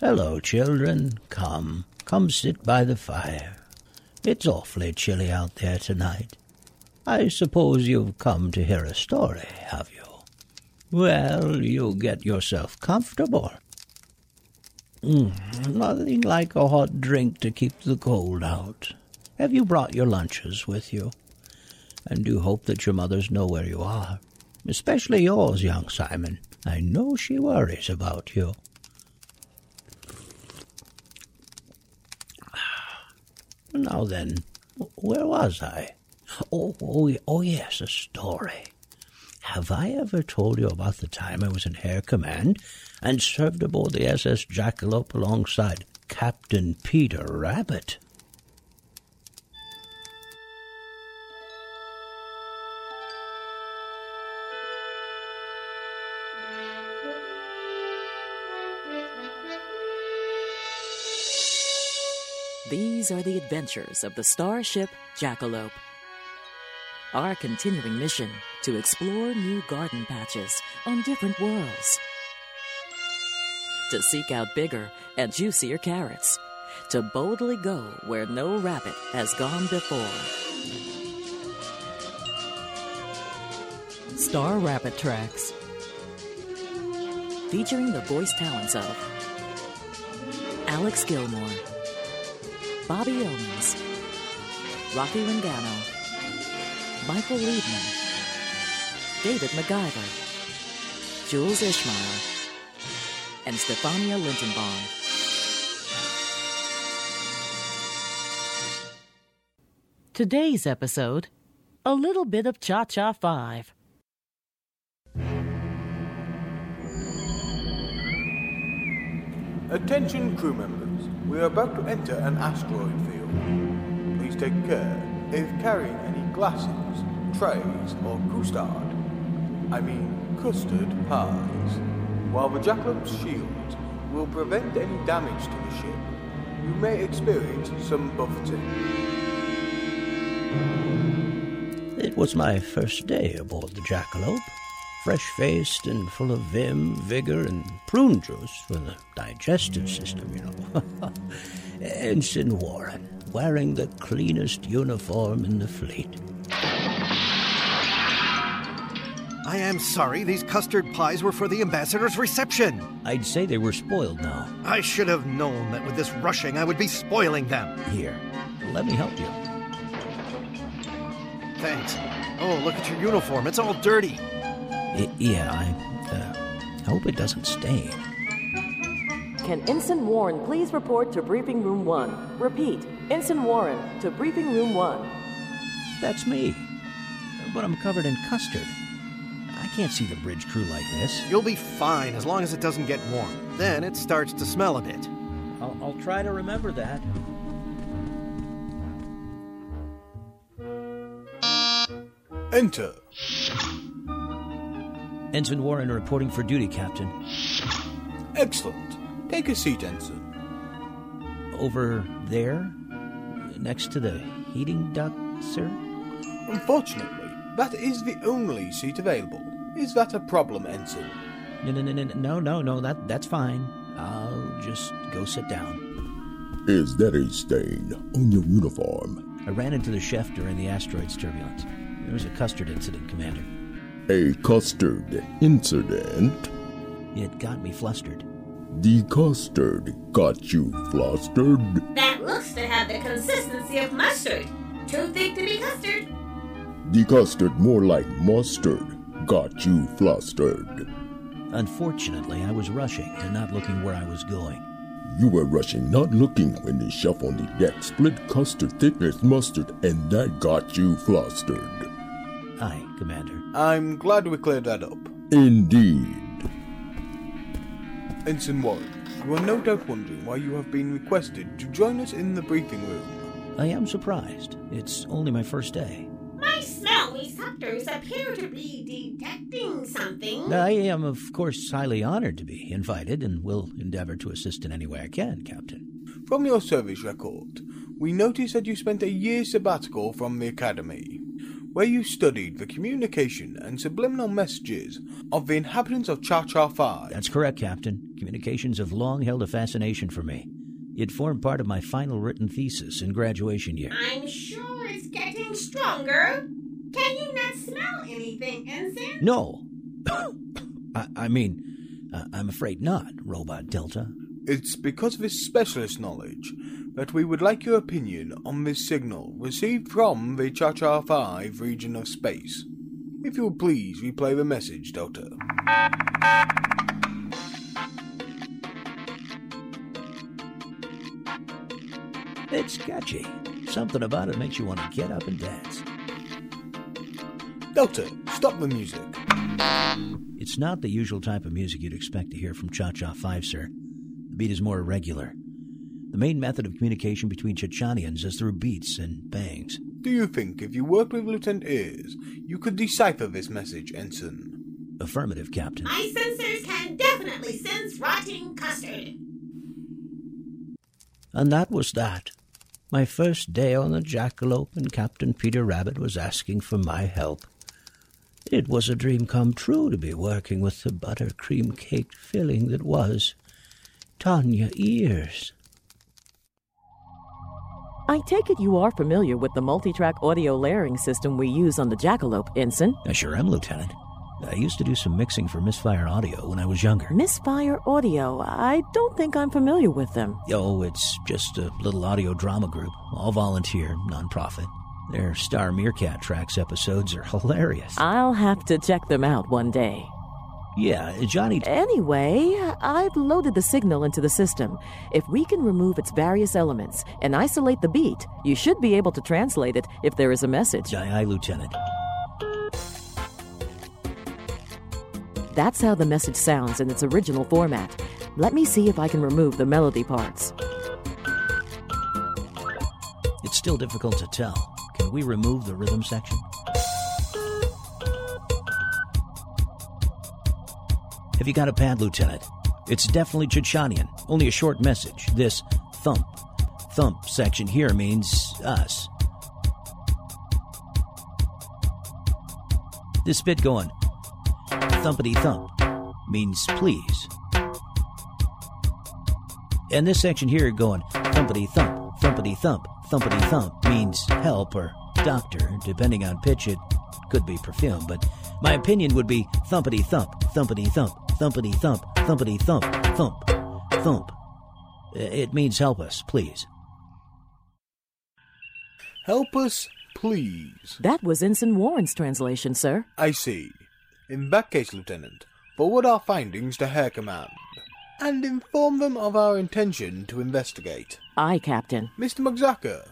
Hello, children. Come, come sit by the fire. It's awfully chilly out there tonight. I suppose you've come to hear a story, have you? Well, you get yourself comfortable. Mm, nothing like a hot drink to keep the cold out. Have you brought your lunches with you? And do hope that your mothers know where you are. Especially yours, young Simon. I know she worries about you. Now then, where was I? Oh, oh, oh yes, a story. Have I ever told you about the time I was in Air Command and served aboard the SS Jackalope alongside Captain Peter Rabbit? These are the adventures of the starship Jackalope. Our continuing mission to explore new garden patches on different worlds. To seek out bigger and juicier carrots. To boldly go where no rabbit has gone before. Star Rabbit Tracks. Featuring the voice talents of Alex Gilmore. Bobby Owens, Rocky Rengano, Michael Liebman, David MacGyver, Jules Ishmael, and Stefania Lindenbaum. Today's episode A Little Bit of Cha Cha 5. Attention crew members, we are about to enter an asteroid field. Please take care if carrying any glasses, trays, or custard. I mean custard pies. While the Jackalope's shields will prevent any damage to the ship, you may experience some buffeting. It was my first day aboard the Jackalope. Fresh faced and full of vim, vigor, and prune juice for the digestive system, you know. Ensign Warren, wearing the cleanest uniform in the fleet. I am sorry, these custard pies were for the ambassador's reception. I'd say they were spoiled now. I should have known that with this rushing I would be spoiling them. Here, let me help you. Thanks. Oh, look at your uniform. It's all dirty. I- yeah, I, uh, hope it doesn't stain. Can Ensign Warren please report to Briefing Room 1? Repeat, Ensign Warren to Briefing Room 1. That's me. But I'm covered in custard. I can't see the bridge crew like this. You'll be fine as long as it doesn't get warm. Then it starts to smell a bit. I'll, I'll try to remember that. Enter. Ensign Warren reporting for duty, Captain. Excellent. Take a seat, Ensign. Over there? Next to the heating duct, sir? Unfortunately, that is the only seat available. Is that a problem, Ensign? No, no, no, no, no, no, no, that, that's fine. I'll just go sit down. Is that a stain on your uniform? I ran into the chef during the asteroid's turbulence. There was a custard incident, Commander. A custard incident? It got me flustered. The custard got you flustered? That looks to have the consistency of mustard. Too thick to be custard. The custard more like mustard got you flustered. Unfortunately, I was rushing and not looking where I was going. You were rushing, not looking when the chef on the deck split custard thick as mustard, and that got you flustered. Aye, Commander. I'm glad we cleared that up. Indeed. Ensign Warren, you are no doubt wondering why you have been requested to join us in the briefing room. I am surprised. It's only my first day. My smell receptors appear to be detecting something. I am, of course, highly honored to be invited and will endeavor to assist in any way I can, Captain. From your service record, we notice that you spent a year sabbatical from the Academy, where you studied the communication and subliminal messages of the inhabitants of Cha Cha 5. That's correct, Captain. Communications have long held a fascination for me. It formed part of my final written thesis in graduation year. I'm sure it's getting stronger. Can you not smell anything, Ensign? No. I, I mean, uh, I'm afraid not, Robot Delta. It's because of his specialist knowledge that we would like your opinion on this signal received from the Cha Cha 5 region of space. If you would please replay the message, Delta. It's catchy. Something about it makes you want to get up and dance. Delta, stop the music. It's not the usual type of music you'd expect to hear from Cha Cha 5, sir. The beat is more irregular. The main method of communication between Chachanians is through beats and bangs. Do you think if you worked with Lieutenant Ears, you could decipher this message, Ensign? Affirmative, Captain. My sensors can definitely sense rotting custard. And that was that. My first day on the Jackalope, and Captain Peter Rabbit was asking for my help. It was a dream come true to be working with the buttercream caked filling that was Tanya Ears. I take it you are familiar with the multi-track audio layering system we use on the Jackalope, Ensign. I sure am, Lieutenant. I used to do some mixing for Misfits Audio when I was younger. Misfits Audio. I don't think I'm familiar with them. Oh, it's just a little audio drama group, all volunteer, nonprofit. Their Star Meerkat Tracks episodes are hilarious. I'll have to check them out one day. Yeah, Johnny. Anyway, I've loaded the signal into the system. If we can remove its various elements and isolate the beat, you should be able to translate it if there is a message. Aye, aye, Lieutenant. That's how the message sounds in its original format. Let me see if I can remove the melody parts. It's still difficult to tell. Can we remove the rhythm section? Have you got a pad, Lieutenant? It's definitely Chichanian, only a short message. This thump, thump section here means us. This bit going thumpity thump means please. And this section here going thumpity thump, thumpity thump, thumpity thump means help or doctor. Depending on pitch, it could be perfume, but my opinion would be thumpity thump, thumpity thump, thumpity thump, thumpity thump, thump, thump. It means help us, please. Help us, please. That was Ensign Warren's translation, sir. I see. In that case, Lieutenant, forward our findings to Hair Command and inform them of our intention to investigate. Aye, Captain. Mr. McZacker,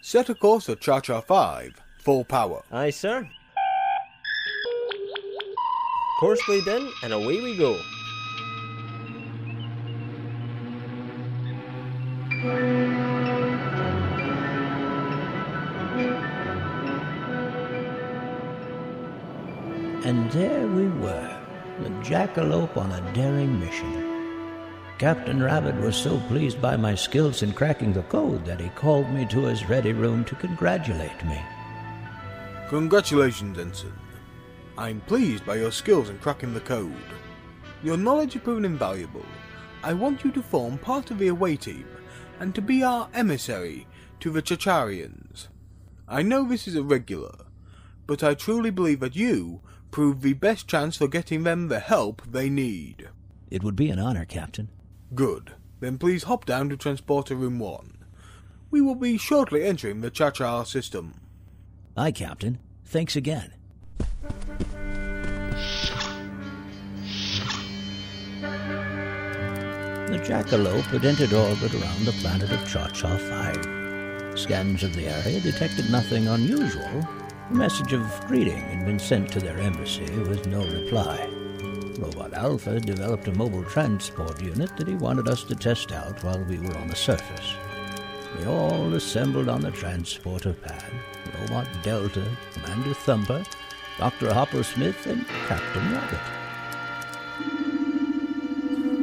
set a course for Cha Cha 5, full power. Aye, sir. Course laid in, and away we go. And there we were, the Jackalope on a daring mission. Captain Rabbit was so pleased by my skills in cracking the code that he called me to his ready room to congratulate me. Congratulations, Ensign. I'm pleased by your skills in cracking the code. Your knowledge has proven invaluable. I want you to form part of the away team and to be our emissary to the Chacharians. I know this is irregular, but I truly believe that you prove the best chance for getting them the help they need. It would be an honor, Captain. Good. Then please hop down to Transporter Room 1. We will be shortly entering the Cha-Cha system. Aye, Captain. Thanks again. The Jackalope had entered orbit around the planet of Cha-Cha 5. Scans of the area detected nothing unusual. A message of greeting had been sent to their embassy with no reply. Robot Alpha developed a mobile transport unit that he wanted us to test out while we were on the surface. We all assembled on the transporter pad Robot Delta, Commander Thumper, Dr. Hopper Smith, and Captain Rabbit.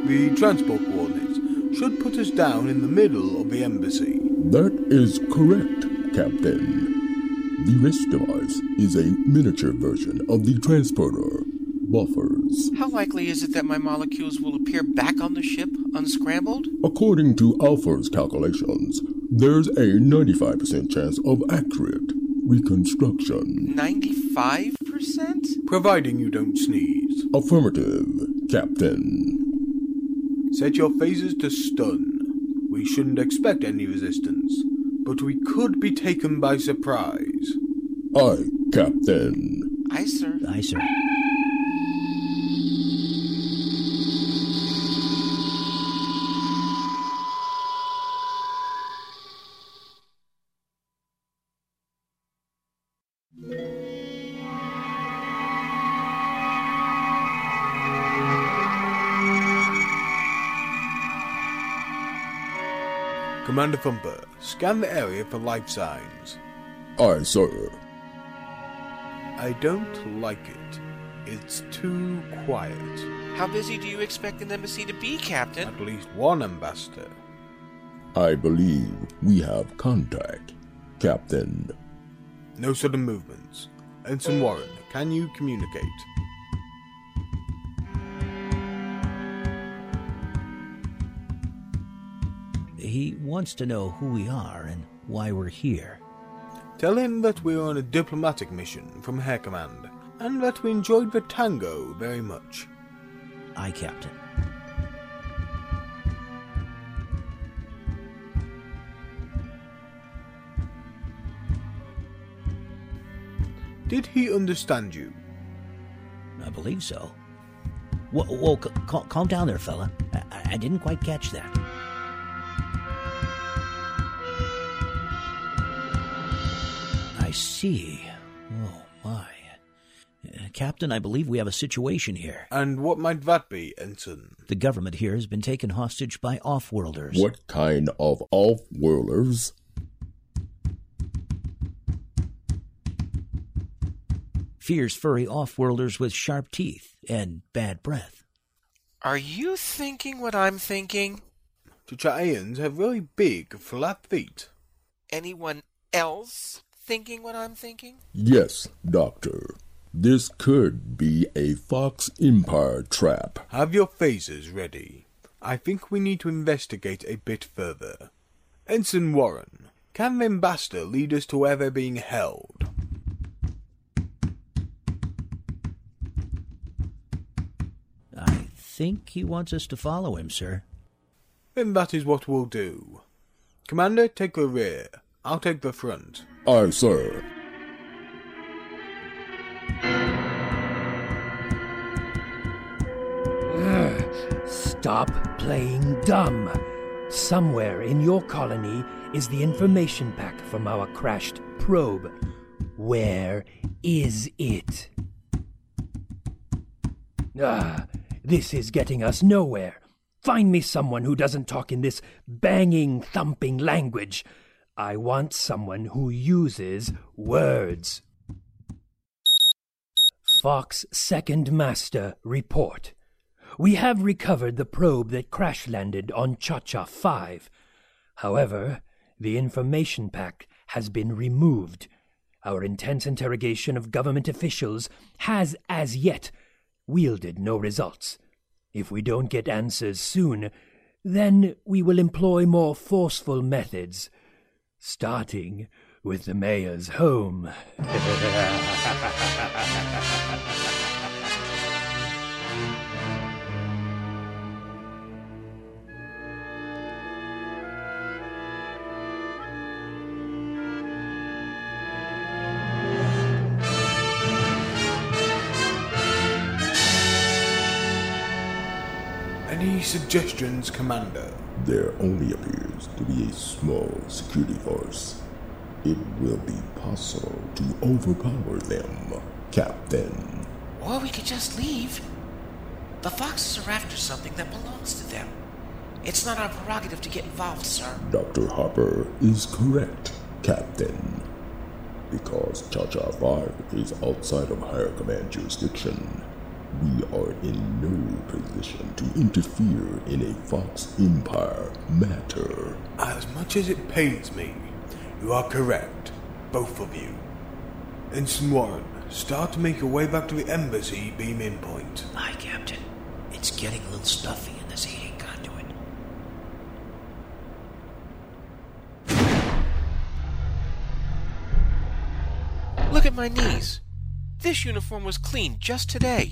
The transport coordinates should put us down in the middle of the embassy. That is correct, Captain. The rest of us is a miniature version of the transporter. buffers. How likely is it that my molecules will appear back on the ship unscrambled? According to Alpha's calculations, there's a 95% chance of accurate reconstruction. 95%? Providing you don't sneeze. Affirmative, Captain. Set your phasers to stun. We shouldn't expect any resistance, but we could be taken by surprise. Aye, Captain. Aye, sir. Aye, sir. Commander Thumper, scan the area for life signs. Aye, sir. I don't like it. It's too quiet. How busy do you expect an embassy to be, Captain? At least one ambassador. I believe we have contact, Captain. No sudden movements. Ensign Warren, can you communicate? He wants to know who we are and why we're here. Tell him that we're on a diplomatic mission from Hair Command, and that we enjoyed the tango very much. Aye, Captain. Did he understand you? I believe so. Whoa, whoa c- cal- calm down there, fella. I-, I didn't quite catch that. See. Oh, my. Uh, Captain, I believe we have a situation here. And what might that be, Ensign? The government here has been taken hostage by off-worlders. What kind of off-worlders? Fierce, furry off-worlders with sharp teeth and bad breath. Are you thinking what I'm thinking? Chichaians have really big, flat feet. Anyone else thinking what I'm thinking? Yes, Doctor. This could be a Fox Empire trap. Have your phasers ready. I think we need to investigate a bit further. Ensign Warren, can the ambassador lead us to where they're being held? I think he wants us to follow him, sir. Then that is what we'll do. Commander, take the rear. I'll take the front. Aye, sir. Stop playing dumb. Somewhere in your colony is the information pack from our crashed probe. Where is it? Ah, this is getting us nowhere. Find me someone who doesn't talk in this banging, thumping language. I want someone who uses words. Fox Second Master, report. We have recovered the probe that crash landed on Cha Cha 5. However, the information pack has been removed. Our intense interrogation of government officials has, as yet, wielded no results. If we don't get answers soon, then we will employ more forceful methods, starting with the mayor's home. suggestions, Commander? There only appears to be a small security force. It will be possible to overpower them, Captain. Or we could just leave. The Foxes are after something that belongs to them. It's not our prerogative to get involved, sir. Dr. Harper is correct, Captain. Because Cha Cha 5 is outside of higher command jurisdiction, we are in no position to interfere in a Fox Empire matter. As much as it pains me, you are correct, both of you. Ensign Warren, Start to make your way back to the embassy, beam in point. Aye, Captain. It's getting a little stuffy in this heating conduit. Look at my knees. This uniform was cleaned just today.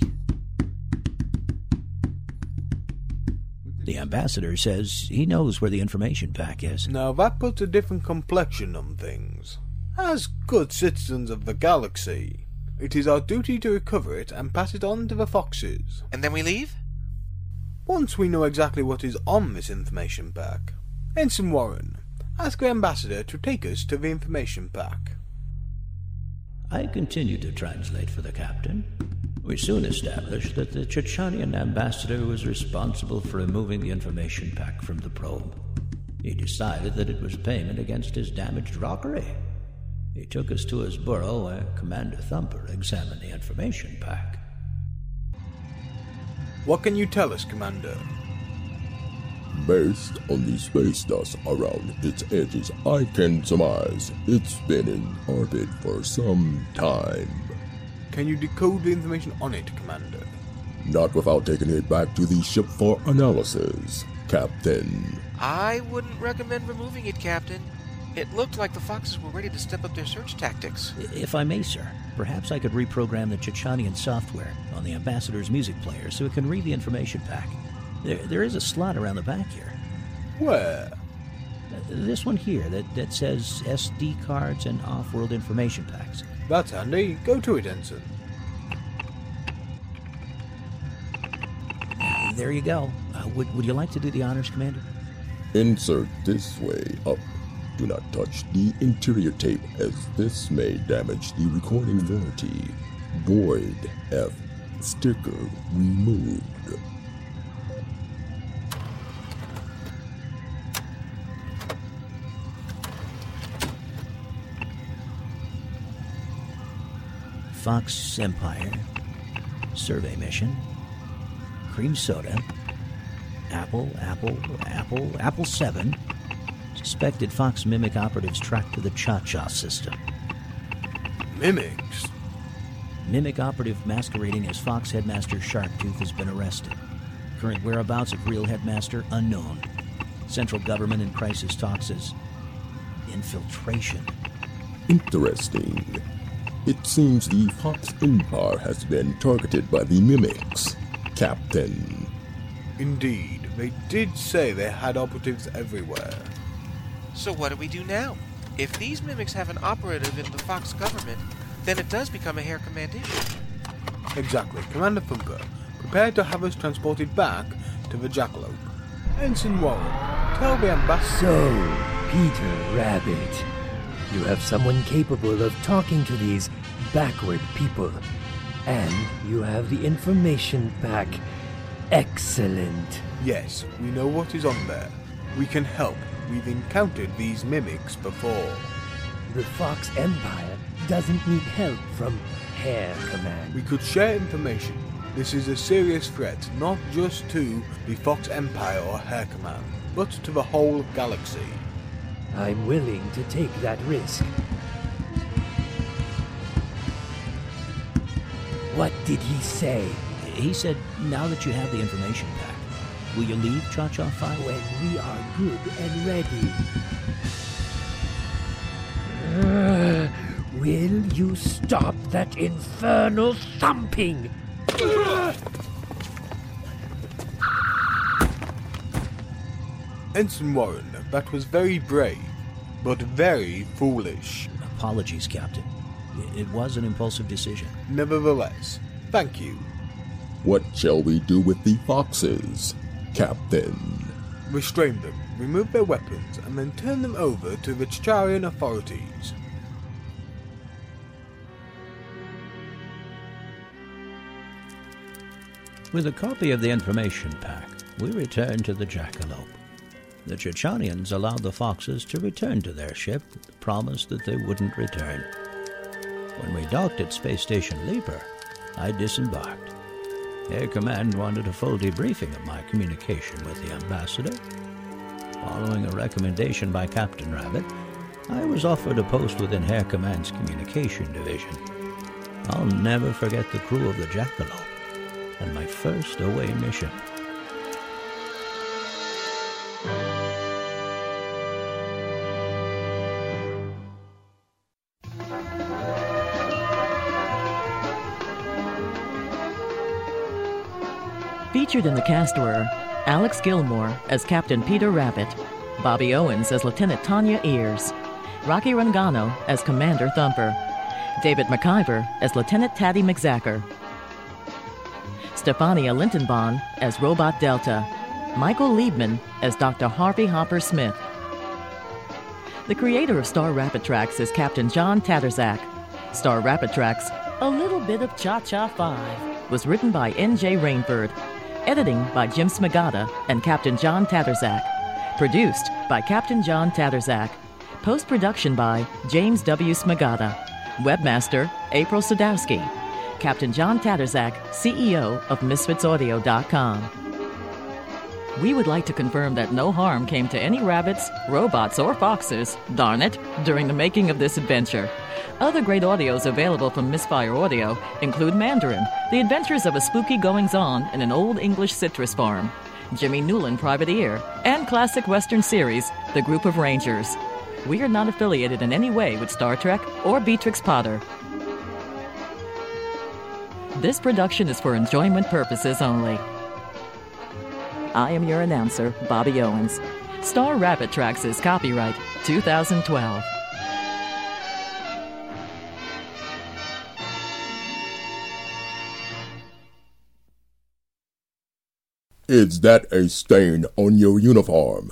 The ambassador says he knows where the information pack is. Now that puts a different complexion on things. As good citizens of the galaxy, it is our duty to recover it and pass it on to the Foxes. And then we leave? Once we know exactly what is on this information pack. Ensign Warren, ask the ambassador to take us to the information pack. I continued to translate for the captain. We soon established that the Chichanian ambassador was responsible for removing the information pack from the probe. He decided that it was payment against his damaged rockery. He took us to his burrow where Commander Thumper examined the information pack. What can you tell us, Commander? Based on the space dust around its edges, I can surmise it's been in orbit for some time. Can you decode the information on it, Commander? Not without taking it back to the ship for analysis, Captain. I wouldn't recommend removing it, Captain. It looked like the Foxes were ready to step up their search tactics. If I may, sir, perhaps I could reprogram the Chichanian software on the ambassador's music player so it can read the information pack. There, there is a slot around the back here. Where? This one here that, that says SD cards and off world information packs. That's handy. Go to it, Ensign. There you go. Uh, would, would you like to do the honors, Commander? Insert this way up. Do not touch the interior tape as this may damage the recording warranty. Void F. Sticker removed. Fox Empire, survey mission, cream soda, Apple, Apple, Apple, Apple 7, suspected Fox Mimic operatives tracked to the Cha Cha system. Mimics? Mimic operative masquerading as Fox Headmaster Sharptooth has been arrested. Current whereabouts of real headmaster unknown. Central government in crisis talks as infiltration. Interesting. It seems the Fox Empire has been targeted by the Mimics, Captain. Indeed, they did say they had operatives everywhere. So what do we do now? If these mimics have an operative in the Fox government, then it does become a Hair Command issue. Exactly. Commander Thumper, prepare to have us transported back to the Jackalope. Ensign Warren, tell the ambassador... So, Peter Rabbit, you have someone capable of talking to these backward people. And you have the information pack. Excellent. Yes, we know what is on there. We can help. We've encountered these mimics before. The Fox Empire doesn't need help from Hair Command. We could share information. This is a serious threat, not just to the Fox Empire or Hair Command, but to the whole galaxy. I'm willing to take that risk. What did he say? He said, now that you have the information pack, will you leave Cha Cha 5? When we are good and ready. Uh, will you stop that infernal thumping? Ensign Warren, that was very brave, but very foolish. Apologies, Captain. It was an impulsive decision. Nevertheless, thank you. What shall we do with the foxes, Captain? Restrain them, remove their weapons, and then turn them over to the Chicharian authorities. With a copy of the information pack, we return to the Jackalope. The Chichanians allowed the Foxes to return to their ship, promised that they wouldn't return. When we docked at Space Station Leaper, I disembarked. Air Command wanted a full debriefing of my communication with the ambassador. Following a recommendation by Captain Rabbit, I was offered a post within Air Command's communication division. I'll never forget the crew of the Jackalope and my first away mission. Featured in the cast were Alex Gilmore as Captain Peter Rabbit, Bobby Owens as Lieutenant Tanya Ears, Rocky Rangano as Commander Thumper, David McIver as Lieutenant Taddy McZacker, Stefania Lintenbahn as Robot Delta, Michael Liebman as Dr. Harvey Hopper Smith. The creator of Star Rabbit Tracks is Captain John Tatterzak. Star Rabbit Tracks, A Little Bit of Cha Cha 5, was written by N.J. Rainford. Editing by Jim Smagata and Captain John Tatterzak. Produced by Captain John Tatterzak. Post production by James W. Smagata. Webmaster April Sadowski. Captain John Tatterzak, CEO of MisfitsAudio.com. We would like to confirm that no harm came to any rabbits, robots, or foxes, darn it, during the making of this adventure. Other great audios available from Misfits Audio include Mandarin, The Adventures of a Spooky Goings On in an Old English Citrus Farm, Jimmy Newland Private Ear, and classic Western series, The Group of Rangers. We are not affiliated in any way with Star Trek or Beatrix Potter. This production is for enjoyment purposes only. I am your announcer, Bobby Owens. Star Rabbit Tracks is copyright 2012. Is that a stain on your uniform?